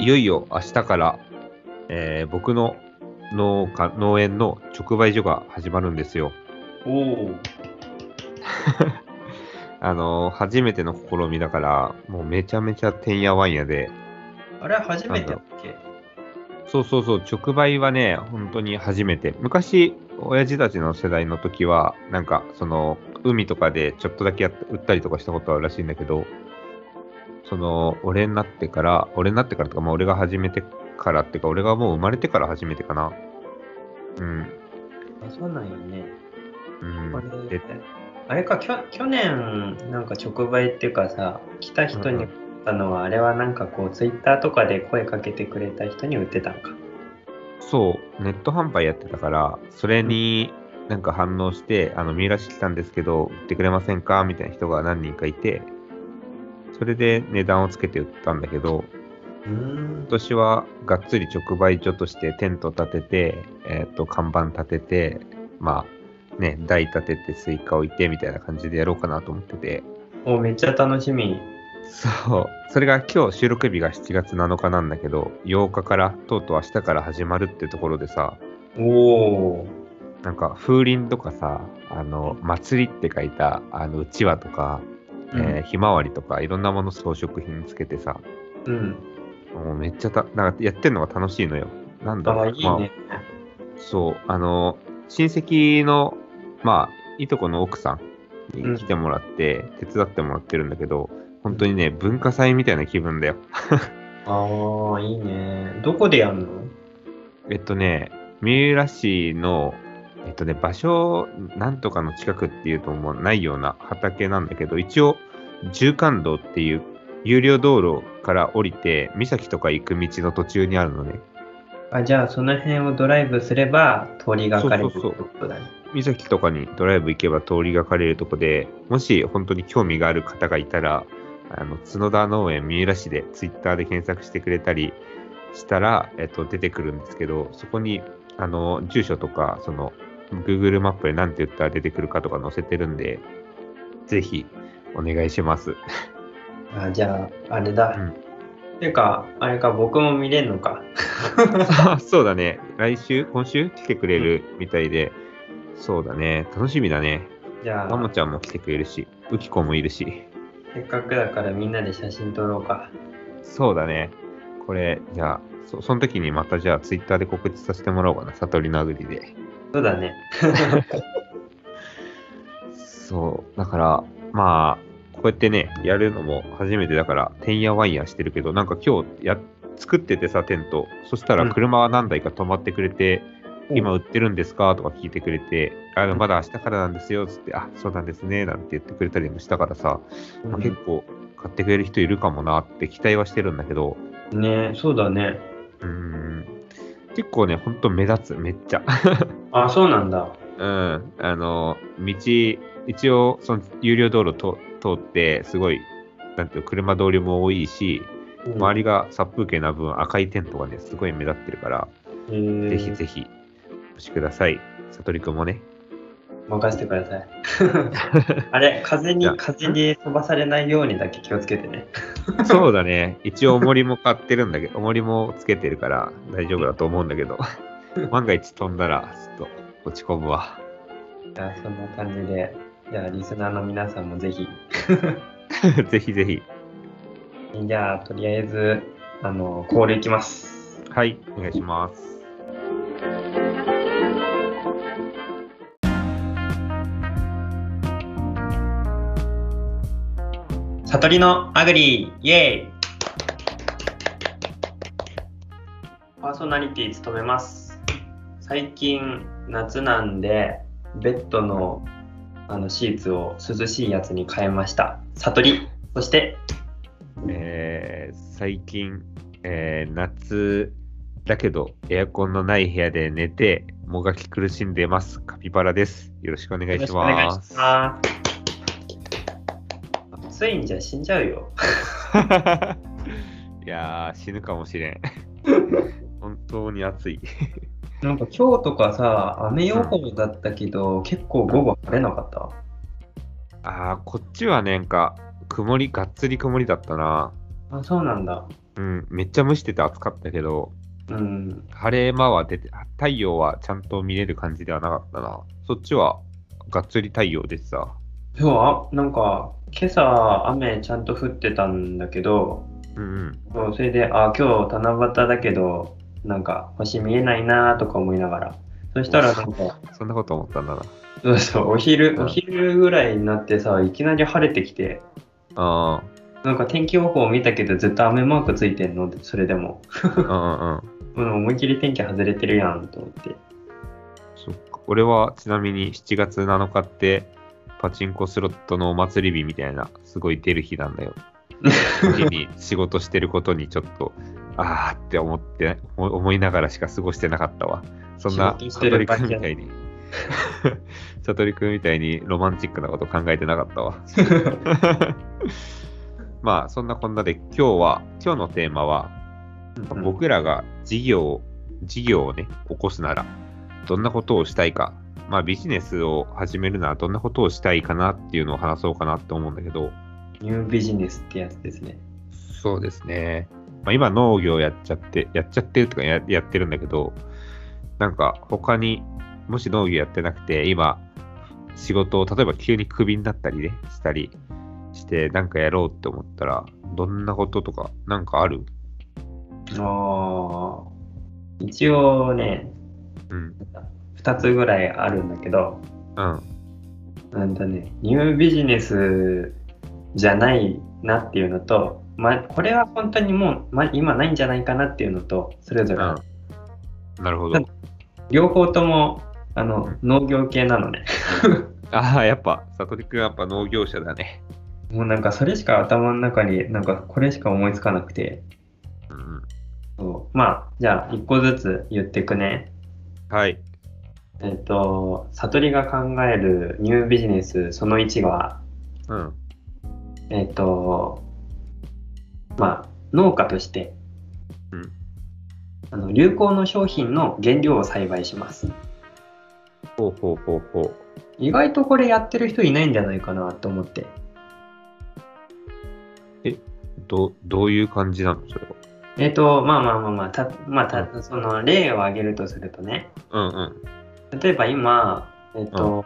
いよいよ明日から、えー僕の農家農園の直売所が始まるんですよ。おお。あのー初めての試みだから、もうめちゃめちゃてんやわんやで、あれ初めてだっけ？そうそうそう、直売はね、本当に初めて。昔、親父たちの世代の時は、なんか、その、海とかでちょっとだけやっ売ったりとかしたことあるらしいんだけど、その、俺になってから、俺になってからとか、まあ俺が始めてからっていうか、俺がもう生まれてから初めてかな。うん。あそうなんよね。うんあれであれか、きょ去年、なんか直売っていうかさ、来た人に売ったのは、あれはなんかこう、ツイッターとかで声かけてくれた人に売ってたんか。そう、ネット販売やってたから、それになんか反応して、あの、三浦市来たんですけど、売ってくれませんか？みたいな人が何人かいて、それで値段をつけて売ったんだけど、今。年はがっつり直売所としてテント立てて、えっ、と、看板立てて、まあ、ね、台立ててスイカ置いてみたいな感じでやろうかなと思ってて、おめっちゃ楽しみ。そう、それが今日収録日が7月7日なんだけど、8日から、とうとう明日から始まるってところでさ、おお。なんか風鈴とかさ、あの、祭りって書いた、あの、うちわとか、えーひまわりとか、いろんなもの装飾品つけてさ、うん。もうめっちゃた、なんかやってんのが楽しいのよ。なんだあ、ろう。まいいね。あ、そう、あの、親戚の、まあ、いとこの奥さんに来てもらって、手伝ってもらってるんだけど、本当にね、文化祭みたいな気分だよ。ああ、いいね。どこでやんの？えっとね、三浦市の、えっとね、場所、なんとかの近くっていうともうないような畑なんだけど、一応、縦貫道っていう有料道路から降りて、三崎とか行く道の途中にあるのね。あ、じゃあその辺をドライブすれば通りがかれるってことだね。三崎とかにドライブ行けば通りがかれるとこで、もし本当に興味がある方がいたら、あの角田農園三浦市でツイッターで検索してくれたりしたら、えっと、出てくるんですけど、そこにあの住所とか、その Google マップで何て言ったら出てくるかとか載せてるんで、ぜひお願いします。あ、じゃあ、あれだ。うんていうか、あれか、僕も見れんのか。そうだね。来週、今週？来てくれるみたいで、そうだね。楽しみだね。じゃあ、マモちゃんも来てくれるし、ウキコもいるし。せっかくだからみんなで写真撮ろうか。そうだね。これ、じゃあ、そその時にまたじゃあ、ツイッターで告知させてもらおうかな。悟り殴りで。そうだね。そう。だから、まあ、こうやってね、やるのも初めてだから、てんやわんやしてるけど、なんか今日や、作っててさ、テント。そしたらうん車は何台か止まってくれて、今売ってるんですかとか聞いてくれて、あのまだ明日からなんですよ、つって、あ、そうなんですね、なんて言ってくれたりもしたからさ、まあ、結構買ってくれる人いるかもなって期待はしてるんだけど、ねそうだね。うーん、結構ね、ほんと目立つ、めっちゃ。あ、そうなんだ。うん、あの、道、一応、その有料道路と通って、すごい、なんていうの車通りも多いし、周りが殺風景な分、赤いテントがね、すごい目立ってるから、りぜひぜひ、お越しください。さとりくんもね。任せてください。あれ、風に風に飛ばされないようにだけ気をつけてね。そうだね。一応、重りも買ってるんだけど、重りもつけてるから大丈夫だと思うんだけど、万が一飛んだら、ちょっと落ち込むわ。じゃあ、そんな感じで、じゃあ、リスナーの皆さんもぜひ。ぜひぜひ。じゃあ、とりあえず、あの、コールいきます。はい、お願いします。悟りのアグリーイエーイ。パーソナリティ務めます。最近夏なんでベッドのあのシーツを涼しいやつに変えました。悟り。そしてえー最近、えー夏だけどエアコンのない部屋で寝てもがき苦しんでます。カピバラです。よろしくお願いしますします。暑いんじゃ死んじゃうよ。いやー死ぬかもしれん 本当に暑いなんか今日とかさ、雨予報だったけど、結構午後晴れなかった？あーこっちはねなんか曇りがっつり曇りだったなあ、そうなんだ。ううん、めっちゃ蒸してて暑かったけど、うん。晴れ間は出て、太陽はちゃんと見れる感じではなかったな。そっちはがっつり太陽出てた。今日は、なんか、今朝雨ちゃんと降ってたんだけど、うんうん。それで、あ、今日七夕だけど、なんか星見えないなとか思いながら。そしたらなんか、そんなこと思ったんだな。そうそう、お昼、うんお昼ぐらいになってさ、いきなり晴れてきて、あなんか天気予報を見たけど、ずっと雨マークついてんの？それでも。あ、うんうんうん。うん思いっきり天気外れてるやんと思って。そっか。俺はちなみに7月7日って、パチンコスロットのお祭り日みたいな、すごい出る日なんだよ。日に仕事してることにちょっと、あーって思って、思思いながらしか過ごしてなかったわ。そんな、悟りるだけくんみたいに、悟りくんみたいにロマンチックなこと考えてなかったわ。まあ、そんなこんなで今日は、今日のテーマは、僕らが事業、事業をね、起こすなら、どんなことをしたいか、まあビジネスを始めるならどんなことをしたいかなっていうのを話そうかなって思うんだけど、ニュービジネスってやつですね。そうですね。まあ、今農業やっちゃって、やっちゃってるとかややってるんだけど、なんか他にもし農業やってなくて、今仕事を例えば急にクビになったりね、したりして、なんかやろうって思ったら、どんなこととか、なんかある？ああ、一応ね、うん。2つぐらいあるんだけど、うん。なんだね、ニュービジネスじゃないなっていうのと、まあ、これは本当にもう、まあ、今ないんじゃないかなっていうのと、それぞれうん。なるほど。両方ともあの農業系なのね。ああ、やっぱ、悟りくんはやっぱ農業者だね。もうなんかそれしか頭の中になんかこれしか思いつかなくて、うん。そうまあじゃあ一個ずつ言ってくね。はい。えっと、悟りが考えるニュービジネスその1は、うん。えっと、まあ農家として、うんあの流行の商品の原料を栽培します。ほうほうほうほう。意外とこれやってる人いないんじゃないかなと思って。どどういう感じなの？それは。えっと、まあまあまあまあ、たまあたその例を挙げるとするとね、うんうん。例えば今、えっと、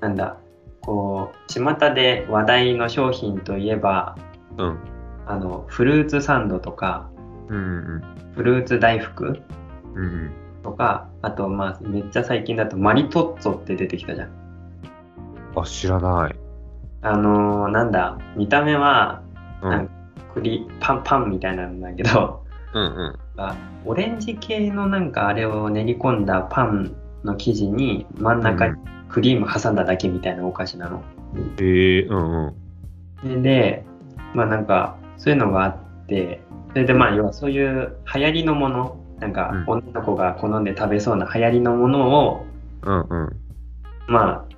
なんだ、こう、巷で話題の商品といえば、うん。あの、フルーツサンドとか、うんうんフルーツ大福うん。うんとか、あと、まあ、めっちゃ最近だとマリトッツォって出てきたじゃん。うん。あ、知らない。あのーなんだ、見た目は、うん。なんか栗、パンパンみたいなんだけど、うんうん。あオレンジ系のなんかあれを練り込んだパンの生地に真ん中にクリーム挟んだだけみたいなお菓子なの。ええうんうん。で、まあなんかそういうのがあって、それでまあ要はそういう流行りのもの、なんかうん女の子が好んで食べそうな流行りのものを、うんうん。まあ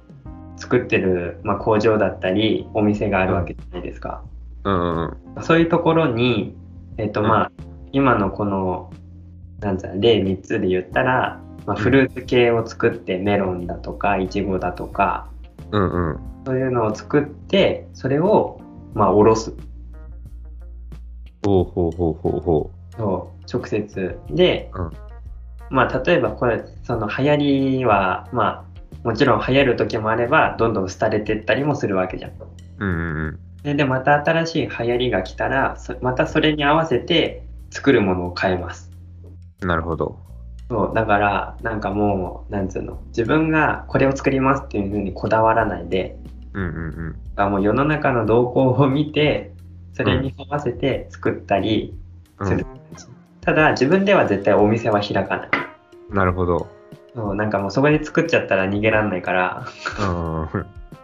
作ってる、まあ、工場だったりお店があるわけじゃないですか。うんうん。そういうところに、えっとうんまあ、今のこの、なんつうの、例3つで言ったら、まあ、フルーツ系を作ってメロンだとか、イチゴだとか、うんうん。そういうのを作って、それを、まあ、おろす。ほうほうほうほうほそう、直接。で、うんまあ、例えばこれ、その流行りは、まあ、もちろん流行る時もあれば、どんどん廃れてったりもするわけじゃん。う。うんうんうん。で、でまた新しい流行りが来たら、そまたそれに合わせて作るものを変えます。なるほど。そう、だから、なんかもう、なんつうの、自分がこれを作りますっていうふうにこだわらないで、うんうんうん。あもう世の中の動向を見て、それに合わせて作ったりうんする。ただ、自分では絶対お店は開かない。なるほど。そうなんかもうそこで作っちゃったら逃げらんないから、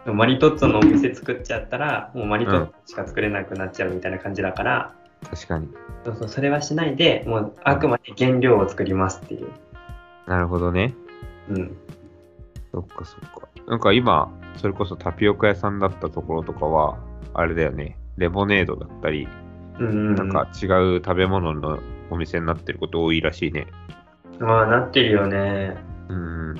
うん。マリトッツォのお店作っちゃったら、もうマリトッツォしか作れなくなっちゃうみたいな感じだから、確かに。そうそうそれはしないで、もうあくまで原料を作りますっていう。なるほどね。うん。そっかそっか。なんか今、それこそタピオカ屋さんだったところとかは、あれだよね。レモネードだったり、うんうんうん、なんか違う食べ物のお店になってること多いらしいね。まあなってるよね。うんうん。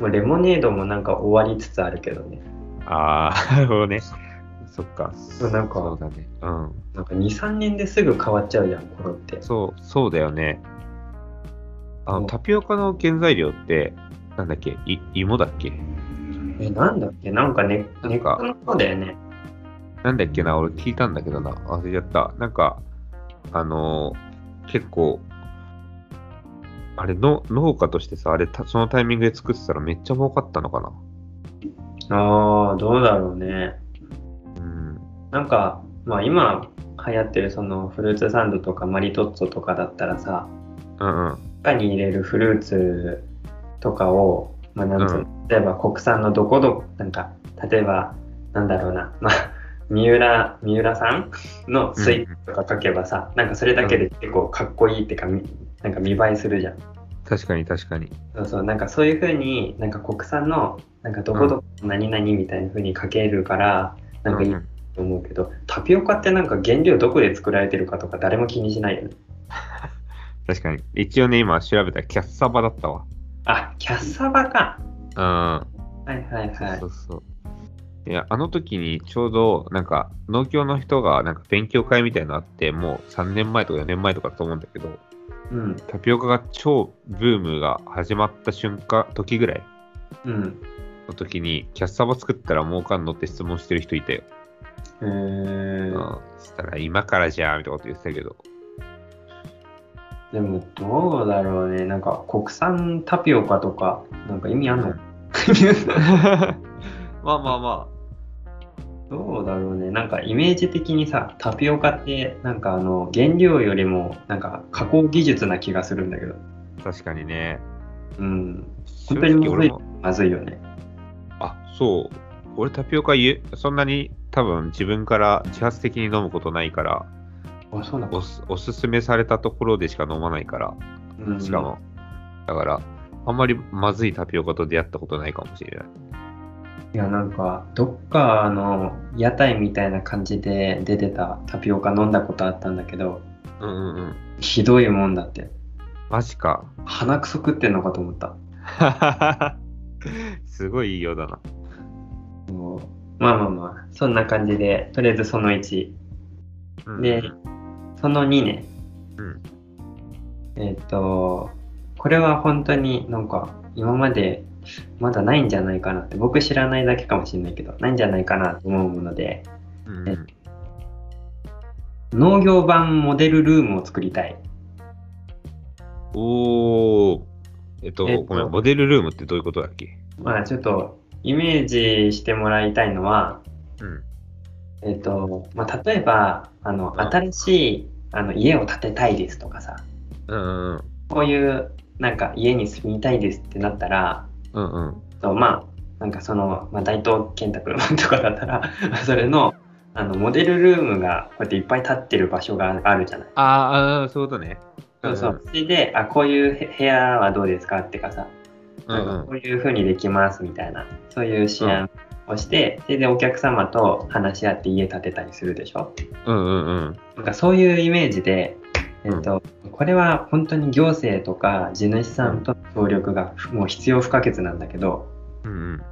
もうレモネードもなんか終わりつつあるけどね。ああ、なるほどね。そっか。うなんかそうだね。うん。なんか2、3年ですぐ変わっちゃうじゃん、頃って。そう、そうだよね。あの、うんタピオカの原材料って、なんだっけ？い芋だっけ？え、なんだっけ？なんかね、根っなんかこの方だよね。なんだっけな？俺聞いたんだけどな。忘れちゃった。なんか、あのー結構、あれの、農家としてさ、あれた、そのタイミングで作ってたらめっちゃ儲かったのかな。ああ、どうだろうね。うん。なんか、まあ今流行ってるそのフルーツサンドとかマリトッツォとかだったらさ、うんうん。中に入れるフルーツとかを、まあなんつうの例えば国産のどこどこ、なんか、例えば、なんだろうな、まあ、三浦、三浦さんのスイーツとか書けばさ、なんかそれだけで結構かっこいいってか、みなんか見栄えするじゃん。確かに確かに。そうそう、なんかそういう風に、なんか国産の、なんかどこどこ何々みたいな風に書けるから、なんかいい思うけど、タピオカってなんか原料どこで作られてるかとか誰も気にしないよね。確かに。一応ね、今調べたらキャッサバだったわ。あ、キャッサバか。うん。はいはいはいそ。うそう。いや、あの時にちょうど、なんか、農協の人が、なんか勉強会みたいなのあって、もう3年前とか4年前とかだと思うんだけど、うん。タピオカが超ブームが始まった瞬間、時ぐらいうん。の時に、キャッサバ作ったら儲かんのって質問してる人いたよ。へうーん。そしたら、今からじゃーみたいなこと言ってたけど。でもどうだろうね。なんか国産タピオカとか、なんか意味あんの？まあまあまどうだろうね。なんかイメージ的にさ、タピオカってなんかあの原料よりもなんか加工技術な気がするんだけど。あ、確かにね。うん。正本当にまずいよね。あ、そう。俺タピオカそんなに多分自分から自発的に飲むことないから、あ、そうなの？おすおすすめされたところでしか飲まないから、うんしかも。だから、あんまりまずいタピオカと出会ったことないかもしれない。いや、なんか、どっかの屋台みたいな感じで出てたタピオカ飲んだことあったんだけど、うんうんうん。ひどいもんだって。マジか。鼻くそ食ってんのかと思った。すごいいいようだな。まあまあまあ、そんな感じで、とりあえずその1。うんで、その2ね。うん。えっ、と、これは本当になんか今までまだないんじゃないかなって、僕知らないだけかもしれないけど、ないんじゃないかなと思うもので、うんえ農業版モデルルームを作りたい。おー。えっと、えっとごめん、モデルルームってどういうことだっけ？まあちょっとイメージしてもらいたいのは、うん。えっ、と、まあ例えば、あの、うん新しいあの家を建てたいですとかさ、うんうんこういうなんか家に住みたいですってなったら、うん。うんうん。とまあなんかその、まあ、大東建託とかだったら それのあのモデルルームがこうやっていっぱい建ってる場所があるじゃない。あーあー、そういうことね。そうそう。それであこういうへ部屋はどうですかってかさ、うんうん。こういう風にできますみたいなそういう支援をして、それでお客様と話し合って家建てたりするでしょ？うんうんうん。なんかそういうイメージで、えっとこれは本当に行政とか地主さんとの協力がもう必要不可欠なんだけど、うんうん。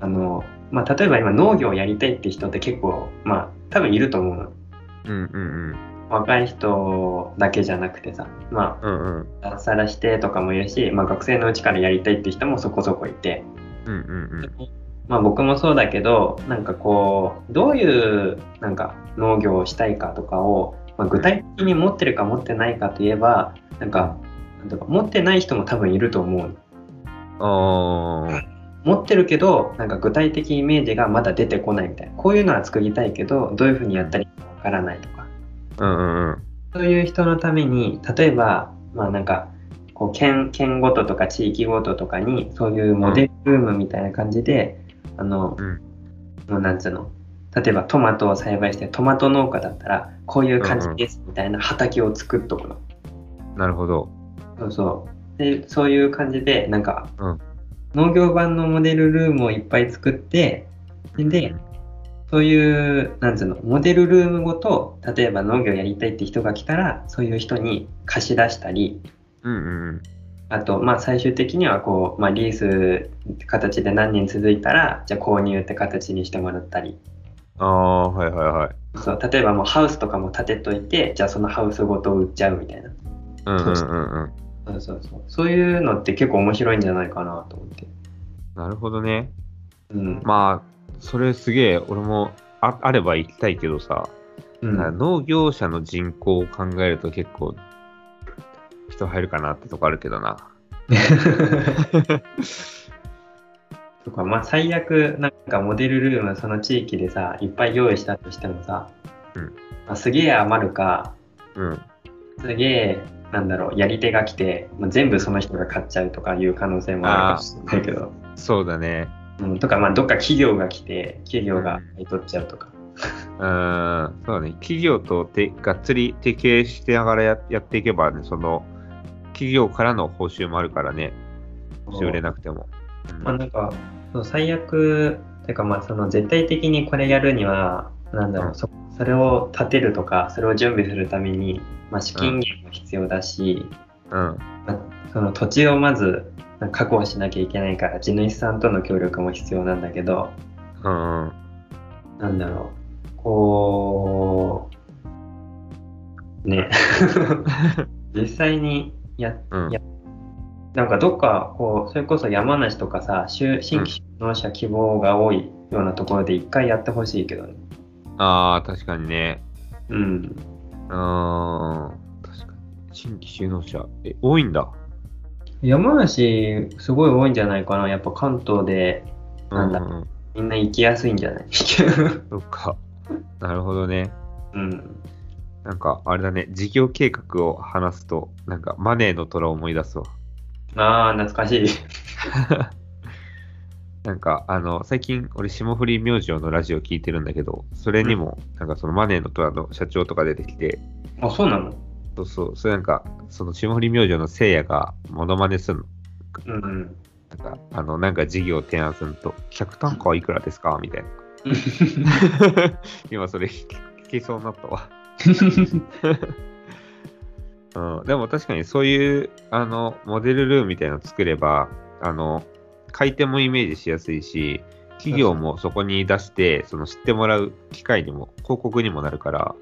あのまあ、例えば今農業をやりたいって人って結構まあ多分いると思うのうんうん若い人だけじゃなくてさま。あ脱サラしてとかもいるし、まあ、学生のうちからやりたいって人もそこそこいて、うんうんうん。まあ、僕もそうだけどなんかこうどういうなんか農業をしたいかとかを、まあ、具体的に持ってるか持ってないかといえばなんかなんか持ってない人も多分いると思うああ。持ってるけどなんか具体的イメージがまだ出てこないみたいなこういうのは作りたいけどどういうふうにやったらいいかわからないとかうんうんうん。そういう人のために例えばまあなんかこう県県ごととか地域ごととかにそういうモデルルームみたいな感じで、あの、うんもうなんつうの例えばトマトを栽培してトマト農家だったらこういう感じですみたいな畑を作っとくの。なるほど。そうそうでそういう感じでなんか、うん農業版のモデルルームをいっぱい作ってでそういう、なんつうの、モデルルームごと、例えば農業やりたいって人が来たら、そういう人に貸し出したり、うんうんうん。あと、まあ最終的にはこう、まあリースって形で何年続いたら、じゃあ購入って形にしてもらったり、ああ、はいはいはい。そう例えばもうハウスとかも建てといてじゃあそのハウスごと売っちゃうみたいなうんうんうんうん。そうそうそうそういうのって結構面白いんじゃないかなと思ってなるほどね。うん、まあ、それすげえ、俺もああれば行きたいけどさ、うん、農業者の人口を考えると結構人入るかなってとこあるけどな。とかまあ最悪なんかモデルルームその地域でさいっぱい用意したとしてもさ、うんまあ、すげえ余るかうん。すげえなんだろうやり手が来て、まあ、全部その人が買っちゃうとかいう可能性もあるかもしれないけど、そうだね。うん、とかまあどっか企業が来て企業が買い取っちゃうとか、うーん、そうだね。企業とてがっつり提携してながらややっていけばね、その、企業からの報酬もあるからね、もし売れなくても。うんまあなんかそう最悪てかまあその絶対的にこれやるにはなんだろう、うんそそれを立てるとかそれを準備するために、まあ、資金源も必要だし、うん。まあ、その土地をまず確保しなきゃいけないから地主さんとの協力も必要なんだけどうんうん。なんだろうこうね 実際にやうんやなんかどっかこうそれこそ山梨とかさ就新規就農者希望が多いようなところで一回やってほしいけどねああ、確かにね。うんうーん。確かに。新規就農者。え、多いんだ。山梨すごい多いんじゃないかなやっぱ関東でなんだううん。みんな行きやすいんじゃない？そっか。なるほどね。うんなんか、あれだね。事業計画を話すと、なんか、マネーの虎を思い出すわ。ああ懐かしい なんか、あの、最近、俺、霜降り明星のラジオ聞いてるんだけど、それにも、なんか、そのマネーの虎の社長とか出てきて、あそうなの？そうそう、それなんか、その霜降り明星のせいやがモノマネするの？うんうんなんか、あの、なんか事業を提案すると、客単価はいくらですか？みたいな。今、それ聞きそうになったわ。うん、でも確かにそういう、あの、モデルルームみたいなの作れば、あの、買い手もイメージしやすいし、企業もそこに出して、その知ってもらう機会にも、広告にもなるから、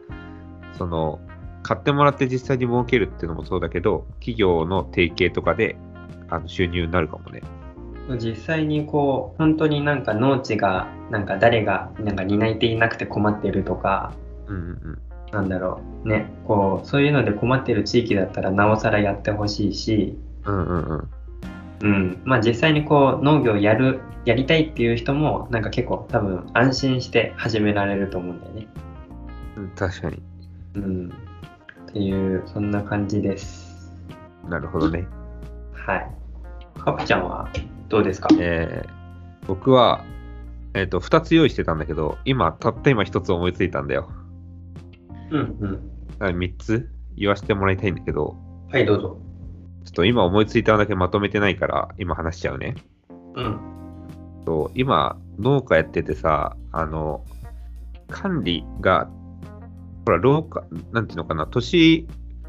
その、買ってもらって実際に儲けるっていうのもそうだけど、企業の提携とかで、あの収入になるかもね。実際にこう本当になんか農地がなんか誰がなんか担い手いなくて困ってるとかうんうんうん。なんだろうねこうそういうので困ってる地域だったらなおさらやってほしいし、うんうんうん。うんまあ、実際にこう農業やるやりたいっていう人もなんか結構多分安心して始められると思うんだよね。うん確かに。うん、っていうそんな感じです。なるほどね。はい。かぷちゃんはどうですか？えー僕は、えっ、と、2つ用意してたんだけど、今、たった今1つ思いついたんだよ。うんうん。だから3つ言わせてもらいたいんだけど、はいどうぞ。ちょっと今思いついたのだけまとめてないから、今話しちゃうね。うん。と今、農家やっててさ、あの、管理が、ほら、農家、なんていうのかな、年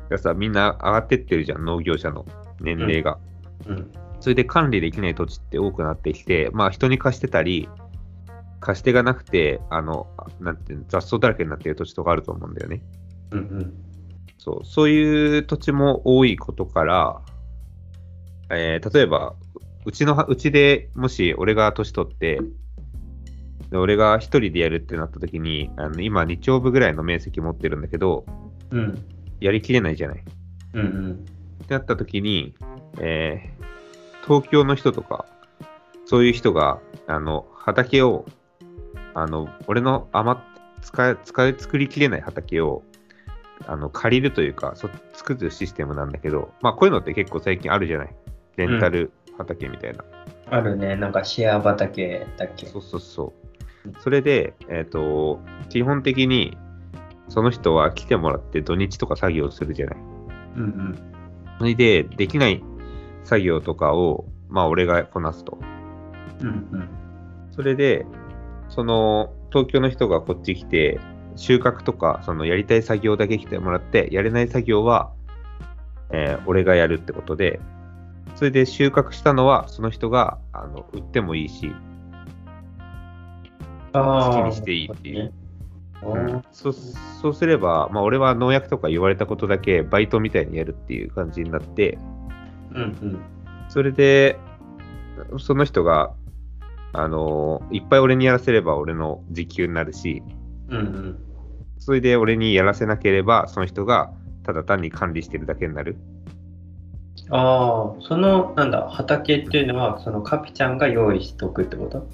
がさ、みんな上がってってるじゃん、農業者の年齢が。うん。それで管理できない土地って多くなってきて、まあ人に貸してたり、貸し手がなくて、あの、なんていうの、雑草だらけになっている土地とかあると思うんだよね。うんうん。そう、そういう土地も多いことから、えー例えば、うちの、うちでもし俺が年取って、で俺が一人でやるってなった時に、あの今2丁分ぐらいの面積持ってるんだけど、うん。やりきれないじゃない。うんうん。ってなった時に、えー東京の人とか、そういう人が、あの、畑を、あの、俺の余っ使い、使い、作りきれない畑を、あの、借りるというか、そ作るシステムなんだけど、まあ、こういうのって結構最近あるじゃない。レンタル畑みたいな。あるね。なんかシェア畑だっけそうそうそう。それで、えっ、と、基本的に、その人は来てもらって土日とか作業するじゃない。うんうん。それで、できない作業とかを、まあ、俺がこなすと。うんうん。それで、その、東京の人がこっち来て、収穫とか、そのやりたい作業だけ来てもらって、やれない作業は、えー俺がやるってことで、それで収穫したのは、その人が、あの、売ってもいいし、好きにしていいっていう。そうそうすれば、まあ、俺は農薬とか言われたことだけバイトみたいにやるっていう感じになって、うんうん。それで、その人が、あのいっぱい俺にやらせれば俺の時給になるし、うんうん。それで俺にやらせなければ、その人がただ単に管理してるだけになる。ああ、その、なんだ、畑っていうのは、そのカピちゃんが用意しとくってこと？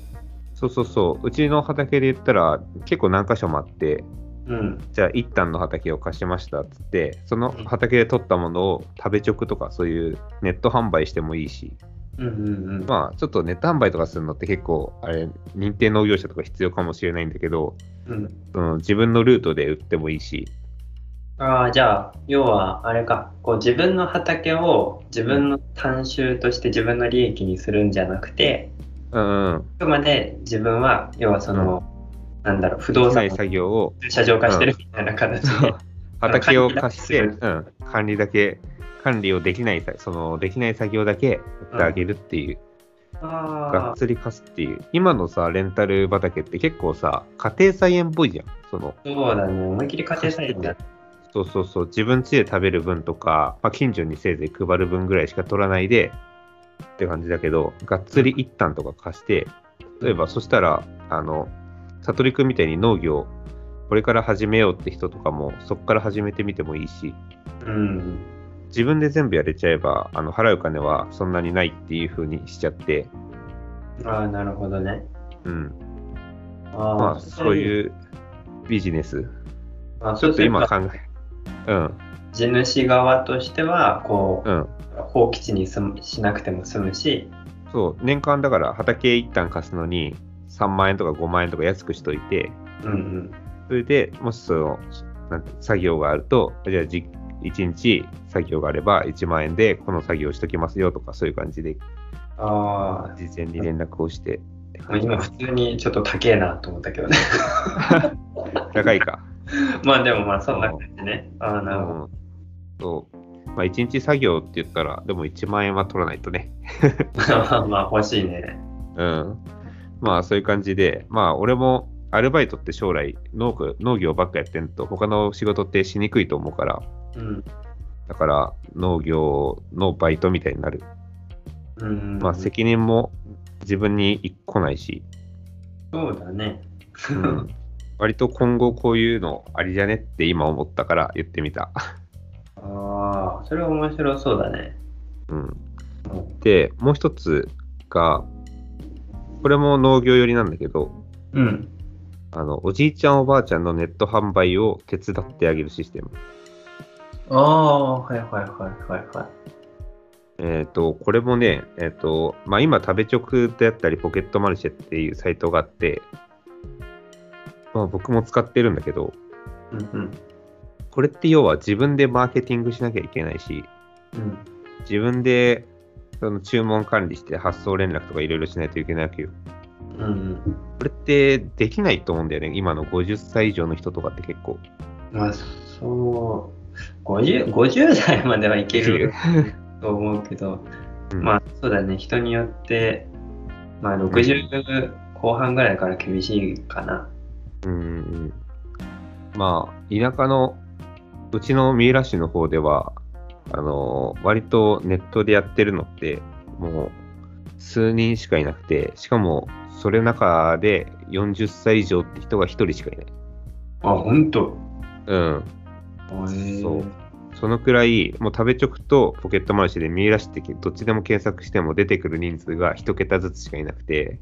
そうそうそう。うちの畑で言ったら結構何箇所もあって、うん。じゃあ一旦の畑を貸しましたっつって、その畑で取ったものを食べ直とかそういうネット販売してもいいし、うんうんうん。まあちょっとネット販売とかするのって結構あれ、認定農業者とか必要かもしれないんだけど、うん、その自分のルートで売ってもいいし、ああ、じゃあ、要は、あれか、こう自分の畑を自分の慣習として自分の利益にするんじゃなくて、うんうん、あくまで自分は、要はその、なんだろう、不動産作業を、駐車場化してるみたいな形で、畑を貸して、管理だうん、管理だけ、管理をできないさ、そのできない作業だけやってあげるっていう。があっつり貸すっていう。今のさ、レンタル畑って結構さ、家庭菜園っぽいじゃん。その、あ、そうだね、思いっきり家庭菜園だ。そうそうそう、自分家で食べる分とか、まあ、近所にせいぜい配る分ぐらいしか取らないで、って感じだけど、がっつり一旦とか貸して、例えばそしたら、あの、悟りくんみたいに農業、これから始めようって人とかも、そこから始めてみてもいいし、うん。自分で全部やれちゃえば、あの払う金はそんなにないっていう風にしちゃって、ああ、なるほどね。うん。あまあ、そうう。いうビジネス、あちょっと今考え、うん、地主側としては、こう、うん。放棄地に住むしなくても済むし、そう、年間だから畑一旦貸すのに3万円とか5万円とか安くしといて、うんうん。それでもしその、なんて作業があると、じゃあじ1日作業があれば1万円でこの作業しときますよとかそういう感じでああ、事前に連絡をして今普通にちょっと高えなと思ったけどね。高いか。まあでもまあそんな感じね。ああ、うなるほど。ん。そう。まあ1日作業って言ったら、でも1万円は取らないとね。まあ欲しいね。うん。まあそういう感じで、まあ俺もアルバイトって将来農業農業ばっかやってんと他の仕事ってしにくいと思うから、うん。だから農業のバイトみたいになる。うん、まあ責任も自分に来ないし、そうだね。うん、割と今後こういうのありじゃねって今思ったから言ってみた。ああ、それは面白そうだね。うん、うんで、もう一つが、これも農業寄りなんだけど、うん。あの、おじいちゃんおばあちゃんのネット販売を手伝ってあげるシステム。ああ、はいはいはいはいはい。えっ、と、これもね、えっ、と、まあ、今、食べ直であったり、ポケットマルシェっていうサイトがあって、まあ、僕も使ってるんだけど、うんうん。これって要は自分でマーケティングしなきゃいけないし、うん。自分でその注文管理して発送連絡とかいろいろしないといけないわけよ。うんうん。これってできないと思うんだよね。今の50歳以上の人とかって結構。まあ、そう、50, 50代まではいける と思うけど、うんまあそうだね、人によって、まあ60後半ぐらいから厳しいかな。うんうんまあ、田舎の、うちの三浦市の方では、あの割とネットでやってるのって、もう数人しかいなくて、しかもそれ中で40歳以上って人が1人しかいない。あ、ほんと。うん。そう。そのくらい、もう食べ直とポケットマルシェで三浦市ってどっちでも検索しても出てくる人数が1桁ずつしかいなくて。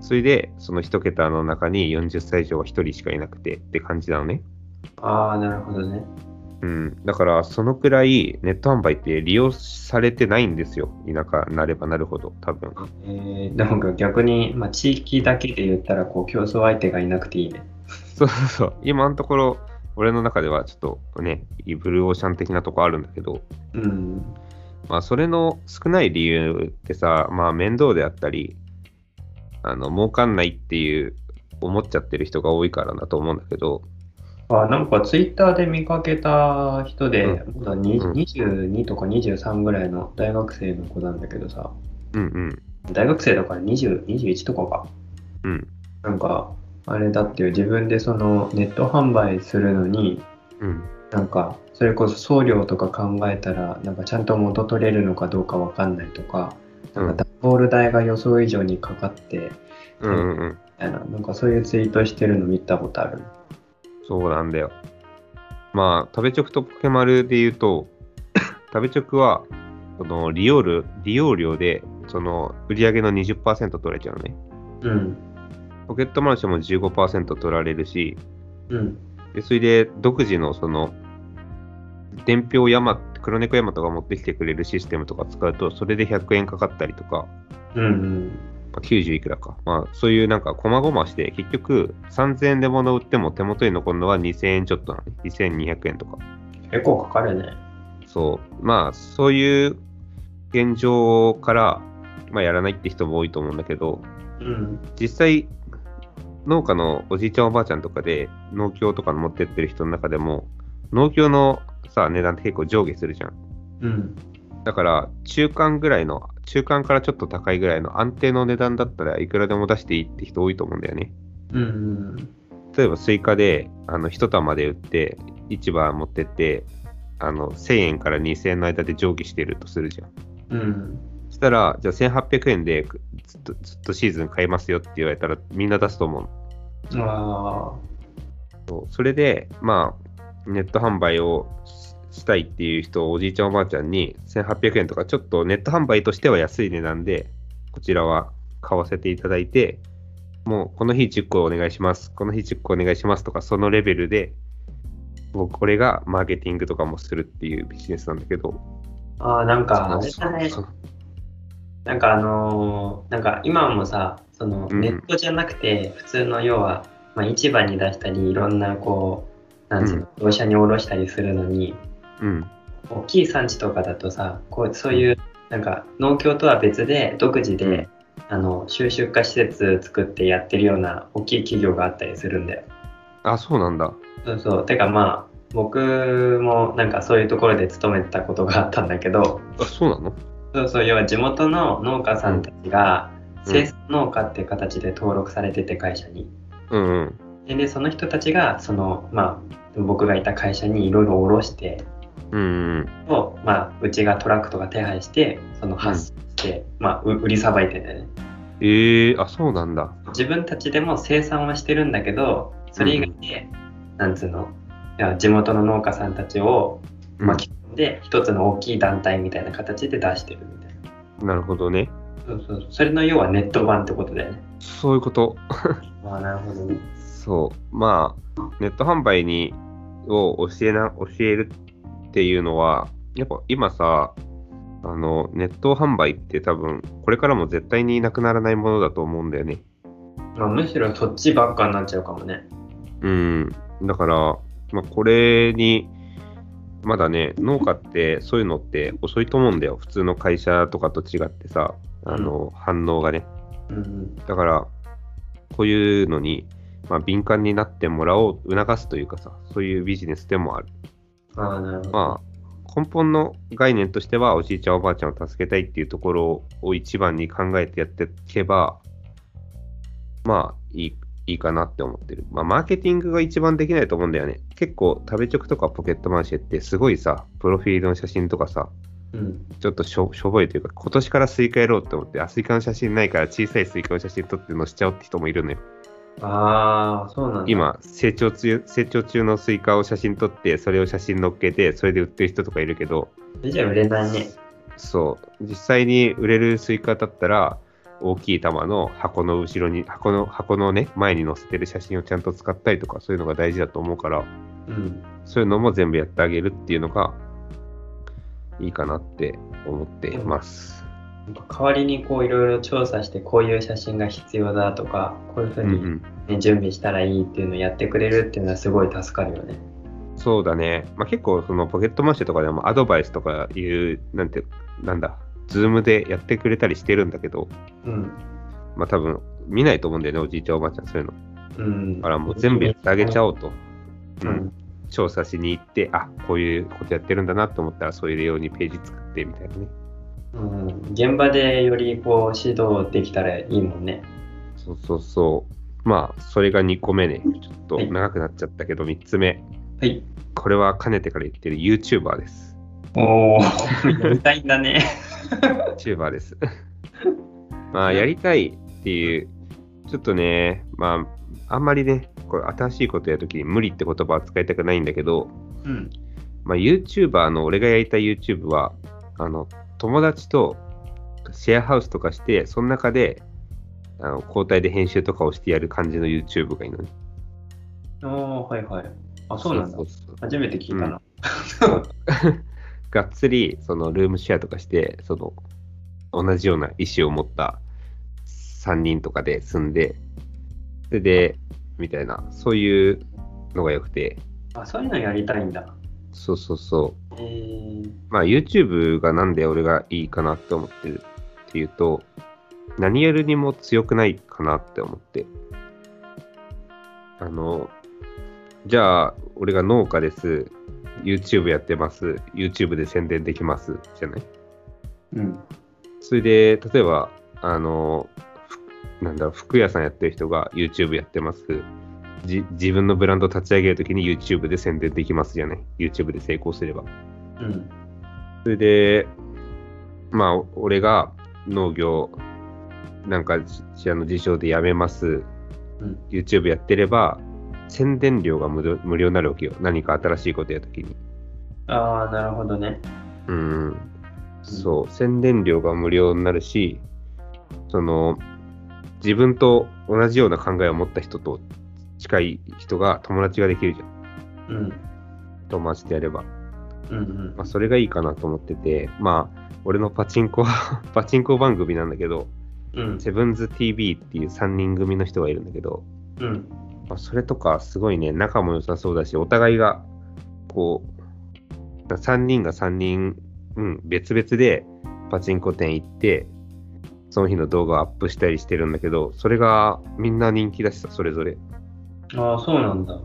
それでその1桁の中に40歳以上は1人しかいなくてって感じなのね。ああ、なるほどね。うん。だから、そのくらいネット販売って利用されてないんですよ。田舎になればなるほど、多分。えー、なんか逆に、まあ、地域だけで言ったら、こう、競争相手がいなくていいね。そうそうそう。今のところ、俺の中ではちょっとね、ブルーオーシャン的なとこあるんだけど、うん。まあ、それの少ない理由ってさ、まあ、面倒であったり、あの、儲かんないっていう、思っちゃってる人が多いからだと思うんだけど、あ、なんかツイッターで見かけた人で、まだにうん22とか23ぐらいの大学生の子なんだけどさ、うんうん、大学生だから20、21とかか。うん。なんか、あれだっていう、自分でそのネット販売するのに、うん。なんか、それこそ送料とか考えたら、なんかちゃんと元取れるのかどうかわかんないとか、うんなんか段ボール代が予想以上にかかって、うんうんうん。みたいな、なんかそういうツイートしてるの見たことある。そうなんだよ。まあ、食べチョクとポケマルで言うと、食べチョクは、その利用料利用料で、その売り上げの20%取れちゃうのね。うん。ポケットマルシェも15%取られるし、うん。でそれで独自のその、伝票山、黒猫山とか持ってきてくれるシステムとか使うと、それで100円かかったりとか、うんうん。まあ、90いくらか。まあ、そういうなんか、こまごまして、結局、3000円で物売っても手元に残るのは2000円ちょっとなのね。2200円とか。結構かかるね。そう。まあ、そういう現状から、まあ、やらないって人も多いと思うんだけど、うん。実際、農家のおじいちゃんおばあちゃんとかで、農協とか持ってってる人の中でも、農協のさ、値段って結構上下するじゃん。うん。だから、中間ぐらいの、中間からちょっと高いぐらいの安定の値段だったらいくらでも出していいって人多いと思うんだよね。うんうん。例えばスイカで、あの、一玉で売って、市場持ってって、あの、1000円から2000円の間で上下してるとするじゃん。うん。そしたら、じゃあ1800円でずっとずっとシーズン買えますよって言われたらみんな出すと思うの。あそれで、まあ、ネット販売をししたいっていう人、おじいちゃんおばあちゃんに1800円とか、ちょっとネット販売としては安い値段で、こちらは買わせていただいて、もうこの日10個お願いします、この日10個お願いしますとか、そのレベルで、僕これがマーケティングとかもするっていうビジネスなんだけど、あ。ああ、なんか、あれだね。なんかあのーなんか今もさ、そのうんネットじゃなくて、普通の要は、まあ、市場に出したり、いろんなこう、なんつうの、業者に卸したりするのに、うん、大きい産地とかだとさ、こうそういう、なんか農協とは別で、独自で、うんあの、収集化施設作ってやってるような大きい企業があったりするんだよ。あ、そうなんだ。そうそう。てかまあ、僕もなんかそういうところで勤めてたことがあったんだけど、あ、そうなの？そうそう、要は地元の農家さんたちが、うん生産農家っていう形で登録されてて会社に。うんうん。ででその人たちがその、まあ、僕がいた会社にいろいろ卸してうんまあ、うちがトラックとか手配してその発送して、まあ、う売りさばいてんだよね。ええー、あ、そうなんだ。自分たちでも生産はしてるんだけどそれ以外で、なんつうの？地元の農家さんたちをうん巻き込んで、一つの大きい団体みたいな形で出してるみたいな。なるほどね。そうそうそれの要はネット版ってことだよね。そういうこと。ああ、なるほどね。そう。まあ、ネット販売にを教えな、教えるっていうのは、やっぱ今さ、あの、ネット販売って多分、これからも絶対になくならないものだと思うんだよね。まあ、むしろそっちばっかになっちゃうかもね。うん。だから、まあ、これに、まだね、農家ってそういうのって遅いと思うんだよ。普通の会社とかと違ってさ、あの、反応がね。うんだから、こういうのに、まあ、敏感になってもらおう、促すというかさ、そういうビジネスでもある。うん。ああ、なるほど。まあ、根本の概念としては、おじいちゃん、おばあちゃんを助けたいっていうところを一番に考えてやっていけば、まあ、いい、いいかなって思ってる。まあ、マーケティングが一番できないと思うんだよね。結構、食べチョクとかポケットマルシェって、すごいさ、プロフィールの写真とかさ、うん。ちょっとしょしょぼいというか、今年からスイカやろうって思って、あ、スイカの写真ないから小さいスイカの写真撮って載せちゃおうって人もいるのよ。ああ、そうな。今成長中、成長中のスイカを写真撮って、それを写真載っけて、それで売ってる人とかいるけど、じゃあ売れないね。そう、実際に売れるスイカだったら、大きい玉の箱の後ろに、箱の、箱のね、前に載せてる写真をちゃんと使ったりとか、そういうのが大事だと思うから、うん。そういうのも全部やってあげるっていうのが、いいかなって思っています。代わりにこういろいろ調査して、こういう写真が必要だとか、こういうふうに、うんうん。ね準備したらいいっていうのをやってくれるっていうのはすごい助かるよね。そうだね。まあ、結構、そのポケットマルシェとかでもアドバイスとかいう、なんて、なんだ、ズームでやってくれたりしてるんだけど、うん。まあ多分見ないと思うんだよね、おじいちゃんおばあちゃん、そういうの。うん。だからもう全部やってあげちゃおおうと。う。うんん。調査しに行って、あこういうことやってるんだなと思ったら、そういうようにページ作ってみたいなね。うん。現場でよりこう指導できたらいいもんね。そうそうそう。まあ、それが2個目ね。ちょっと長くなっちゃったけど、3つ目。はい。これはかねてから言ってる YouTuber です。おー、やりたいんだね。YouTuber です。まあ、やりたいっていう、ちょっとね、まあ、あんまりね、これ新しいことやるときに無理って言葉は使いたくないんだけど、うん。まあ、YouTuber の俺がやりたい YouTube は、あの、友達とシェアハウスとかして、その中で、あの交代で編集とかをしてやる感じの YouTube がいいのね。おー、はいはい。あ、そうなんだそ。うそう初めて聞いたな。がっつり、そのルームシェアとかして、その、同じような意思を持った3人とかで住んで、それで、みたいな、そういうのが良くて、あ、そういうのやりたいんだ。そうそうそう。えー、まあ YouTube がなんで俺がいいかなって思ってるっていうと、何やるにも強くないかなって思って。あの、じゃあ、俺が農家です。YouTube やってます。YouTube で宣伝できます。じゃない？うん。それで、例えば、あの、ふなんだろう、服屋さんやってる人が YouTube やってます。じ自分のブランド立ち上げるときに YouTube で宣伝できますじゃない ?YouTube で成功すれば。うん。それで、まあ、俺が農業、なんか、しあの事象で辞めます、うん。YouTube やってれば、宣伝料が無料無料になるわけよ。何か新しいことやるときに。ああ、なるほどね。うん。そう、宣伝料が無料になるし、その、自分と同じような考えを持った人と近い人が友達ができるじゃん。うん。友達でやれば。うんうんまあ、それがいいかなと思ってて、まあ、俺のパチンコ、パチンコ番組なんだけど、うん。セブンズ TV っていう3人組の人がいるんだけど、うん。まあ、それとかすごいね、仲も良さそうだし、お互いが、こう、3人が3人、うん、別々でパチンコ店行って、その日の動画をアップしたりしてるんだけど、それがみんな人気だしさ、それぞれ。ああ、そうなんだ。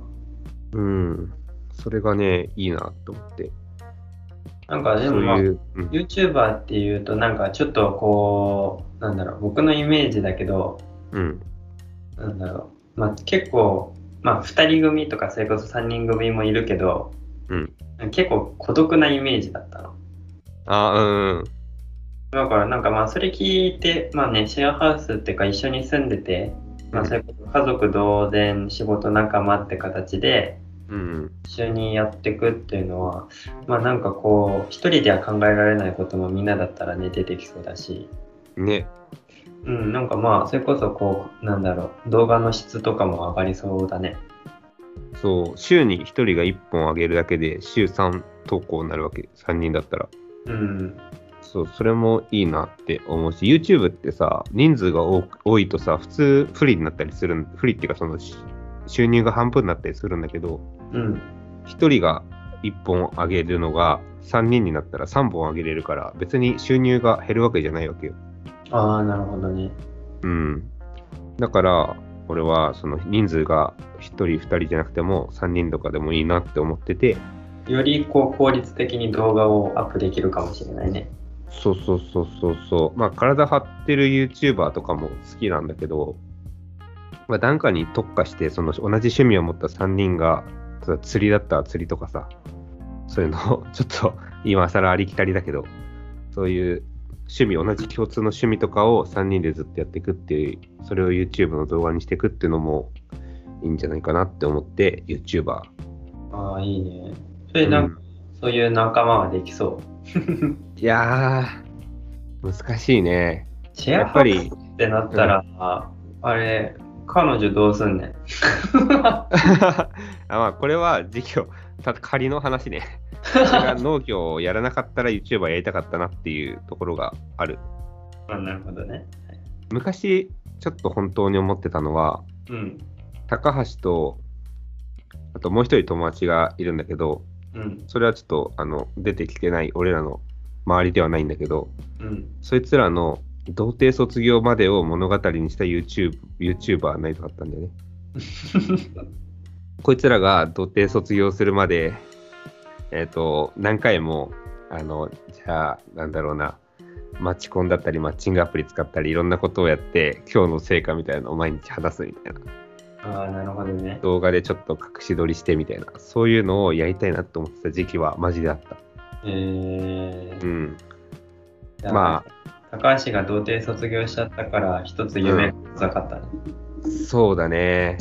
うん。それがね、いいなと思って。なんかでも、まあ、いう、うん、YouTuber っていうとなんかちょっとこうなんだろう僕のイメージだけどうん、なんだろう、まあ、結構、まあ、2人組とかそれこそ3人組もいるけどうん。結構孤独なイメージだったのあ、うん、だからなんかまあそれ聞いてまあねシェアハウスっていうか一緒に住んでて、まあ、それこそ家族同然仕事仲間って形でうん、一緒にやっていくっていうのはまあなんかこう一人では考えられないこともみんなだったらね出てきそうだしね、うん、なんかまあ、それこそこう、なんだろう、動画の質とかも上がりそうだね。そう、週に1人が1本上げるだけで、週3投稿になるわけ、3人だったら。うん。そう、それもいいなって思うし、YouTube ってさ、人数が多いとさ、普通不利になったりするん、不利っていうか、そのし収入が半分になったりするんだけど、うん。1人が1本上げるのが3人になったら3本上げれるから、別に収入が減るわけじゃないわけよ。ああ、なるほどね。うん。だから、俺はその人数が1人、2人じゃなくても3人とかでもいいなって思ってて、よりこう効率的に動画をアップできるかもしれないね。そうそうそうそうそう。まあ、体張ってる YouTuber とかも好きなんだけど、まあ、なんかに特化して、その同じ趣味を持った3人が、釣りだったら釣りとかさ、そういうのを、ちょっと今更ありきたりだけど、そういう趣味、同じ共通の趣味とかを3人でずっとやっていくっていう、それを YouTube の動画にしていくっていうのもいいんじゃないかなって思って、YouTuber。ああ、いいね。それなんか、そういう仲間はできそう。いやー、難しいね。シェアやっぱりハウスってなったら、あれ、彼女どうすんねん。あまあ、これは事業、た仮の話ね。農業をやらなかったら YouTuber やりたかったなっていうところがある。あなるほどね。昔、ちょっと本当に思ってたのは、うん。高橋と、あともう一人友達がいるんだけど、うん。それはちょっとあの出てきてない俺らの周りではないんだけど、うん。そいつらの童貞卒業までを物語にした YouTube YouTuber になりたかったんだよね。こいつらが童貞卒業するまで、えっ、と、何回も、あの、じゃあ、なんだろうな、マッチコンだったり、マッチングアプリ使ったり、いろんなことをやって、今日の成果みたいなのを毎日話すみたいな。ああ、なるほどね。動画でちょっと隠し撮りしてみたいな、そういうのをやりたいなと思ってた時期はマジであった。えー、うん。じゃあま高橋が童貞卒業しちゃったから、一つ夢がなかったね。そうだね。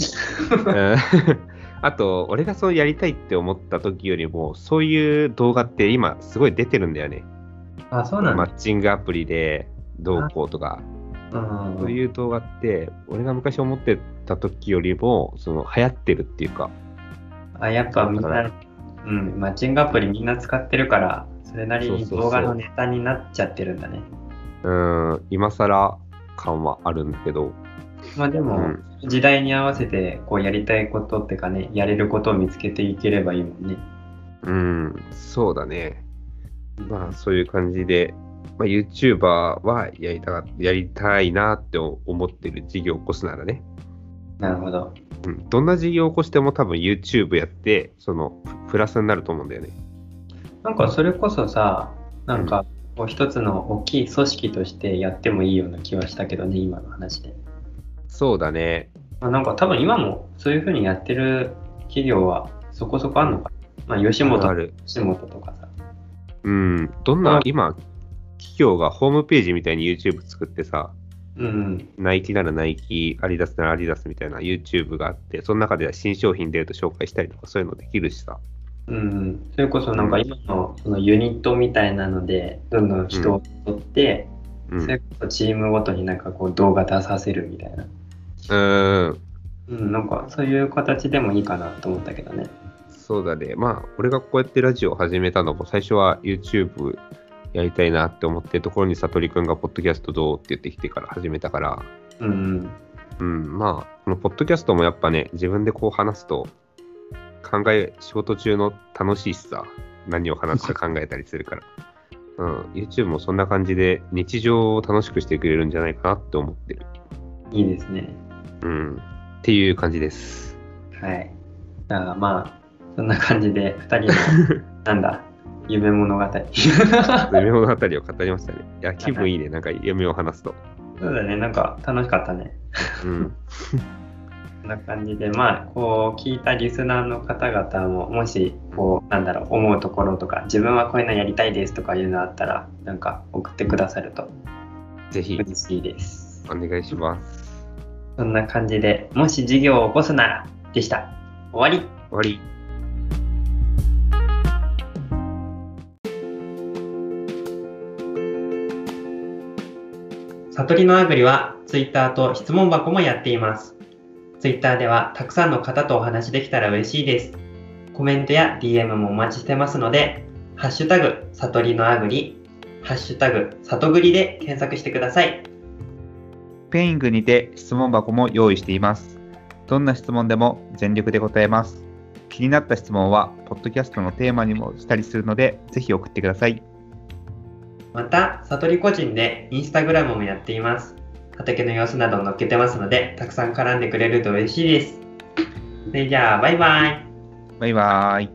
うん あと、俺がそうやりたいって思った時よりも、そういう動画って今すごい出てるんだよね。あ、そうなんだ。マッチングアプリでどうこうとか、うんそういう動画って、俺が昔思ってた時よりも、その流行ってるっていうか、あ、やっぱみんな、うん、マッチングアプリみんな使ってるから、それなりにそうそうそう動画のネタになっちゃってるんだね。うん、今更感はあるんだけど、まあでも、うん時代に合わせてこうやりたいことってかね、やれることを見つけていければいいもんね。うん、そうだね。まあ、そういう感じで、まあ、YouTuber はやりたかやりたいなって思ってる事業を起こすならね、なるほど。うん、どんな事業を起こしても多分 YouTube やって、そのププラスになると思うんだよね。なんかそれこそさ、なんかこう一つの大きい組織としてやってもいいような気はしたけどね、今の話で。そうだね。まあ、なんか多分今もそういうふうにやってる企業はそこそこあるのかな。まあ吉本ある。吉本とかさ。うん。どんあな、今、企業がホームページみたいに YouTube 作ってさ、うんうん。ナイキならナイキ、アディダスならアディダスみたいな YouTube があって、その中では新商品出ると紹介したりとかそういうのできるしさ。うんうん、それこそなんか今のそのユニットみたいなのでどんどん人を取って、うん。それこそチームごとになんかこう動画出させるみたいな、うん。うん、なんかそういう形でもいいかなと思ったけどね。そうだね。まあ、俺がこうやってラジオを始めたのも、最初は YouTube やりたいなって思ってるところに、さとりくんがポッドキャストどうって言ってきてから始めたから、うんうん。うん、まあ、このポッドキャストもやっぱね、自分でこう話すと、考え、仕事中の楽しいしさ、何を話すか考えたりするから。うん、YouTube もそんな感じで日常を楽しくしてくれるんじゃないかなって思ってる。いいですね。うん。っていう感じです。はい。じゃあまあ、そんな感じで2人の、なんだ、夢物語。夢物語を語りましたね。いや、気分いいね。なんか夢を話すと。そうだね、なんか楽しかったね。うん。こんな感じで、まあ、こう、聞いたリスナーの方々も、もし、こう、なんだろう、思うところとか、自分はこういうのやりたいですとかいうのあったら、なんか送ってくださるとぜひ、嬉しいです。お願いします。そんな感じで、もし事業を起こすなら、でした。終わり終わり。悟りのあぐりは Twitter と質問箱もやっています。Twitter ではたくさんの方とお話できたら嬉しいです。コメントや DM もお待ちしてますので、ハッシュタグ、悟りのあぐり、ハッシュタグ、里ぐりで検索してください。ペイングにて質問箱も用意しています。どんな質問でも全力で答えます。気になった質問は、ポッドキャストのテーマにもしたりするので、ぜひ送ってください。また、悟り個人でインスタグラムもやっています。畑の様子など載っけてますので、たくさん絡んでくれると嬉しいです。それじゃあ、バイバイ。バイバイ。